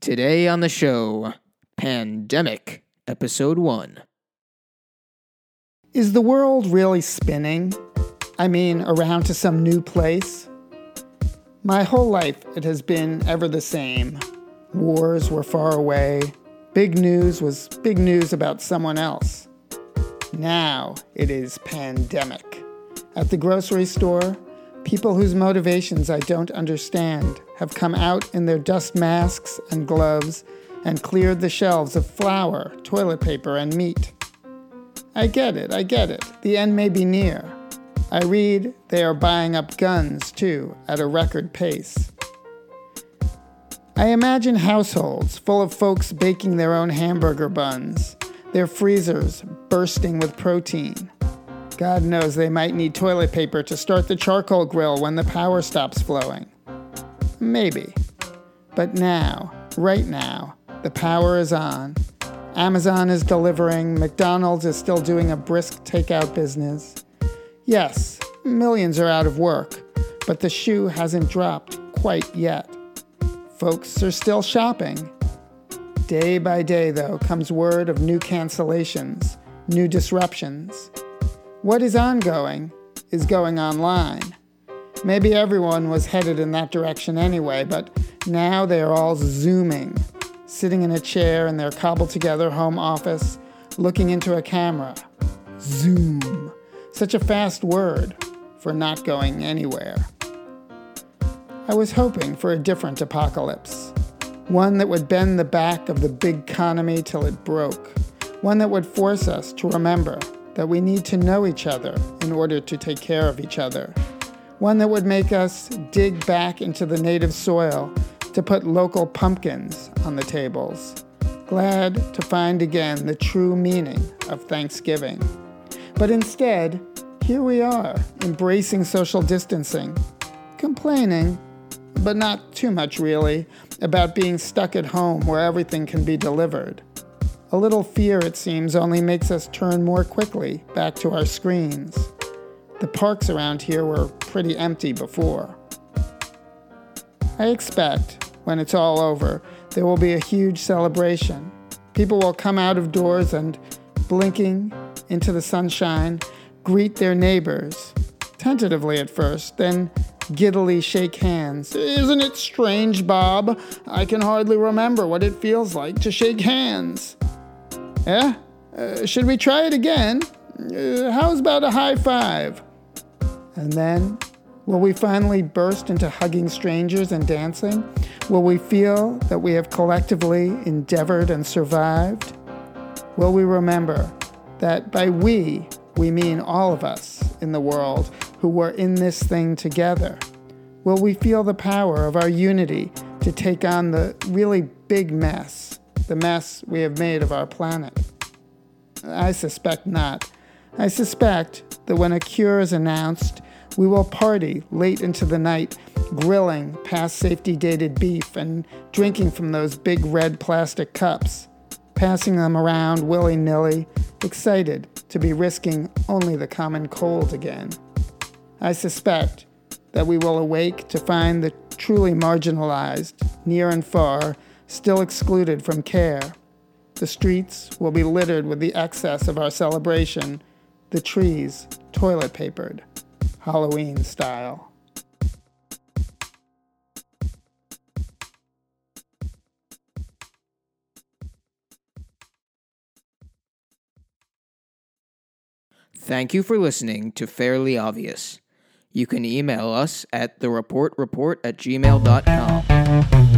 Today on the show, Pandemic, Episode 1. Is the world really spinning? I mean, around to some new place? My whole life, it has been ever the same. Wars were far away. Big news was big news about someone else. Now it is pandemic. At the grocery store, people whose motivations I don't understand have come out in their dust masks and gloves and cleared the shelves of flour, toilet paper, and meat. I get it, I get it. The end may be near. I read they are buying up guns, too, at a record pace. I imagine households full of folks baking their own hamburger buns, their freezers bursting with protein. God knows they might need toilet paper to start the charcoal grill when the power stops flowing. Maybe. But now, right now, the power is on. Amazon is delivering, McDonald's is still doing a brisk takeout business. Yes, millions are out of work, but the shoe hasn't dropped quite yet. Folks are still shopping. Day by day, though, comes word of new cancellations, new disruptions. What is ongoing is going online. Maybe everyone was headed in that direction anyway, but now they are all zooming, sitting in a chair in their cobbled together home office, looking into a camera. Zoom. Such a fast word for not going anywhere. I was hoping for a different apocalypse. One that would bend the back of the big economy till it broke. One that would force us to remember that we need to know each other in order to take care of each other. One that would make us dig back into the native soil to put local pumpkins on the tables. Glad to find again the true meaning of Thanksgiving. But instead, here we are, embracing social distancing, complaining, but not too much really, about being stuck at home where everything can be delivered. A little fear, it seems, only makes us turn more quickly back to our screens. The parks around here were pretty empty before. I expect, when it's all over, there will be a huge celebration. People will come out of doors and, blinking into the sunshine, greet their neighbors, tentatively at first, then giddily shake hands. Isn't it strange, Bob? I can hardly remember what it feels like to shake hands. Eh? Uh, should we try it again? Uh, how's about a high five? And then, will we finally burst into hugging strangers and dancing? Will we feel that we have collectively endeavored and survived? Will we remember that by we, we mean all of us in the world who were in this thing together? Will we feel the power of our unity to take on the really big mess, the mess we have made of our planet? I suspect not. I suspect that when a cure is announced, we will party late into the night, grilling past safety dated beef and drinking from those big red plastic cups, passing them around willy nilly, excited to be risking only the common cold again. I suspect that we will awake to find the truly marginalized, near and far, still excluded from care. The streets will be littered with the excess of our celebration, the trees toilet papered, Halloween style. Thank you for listening to Fairly Obvious. You can email us at the reportreport at gmail.com.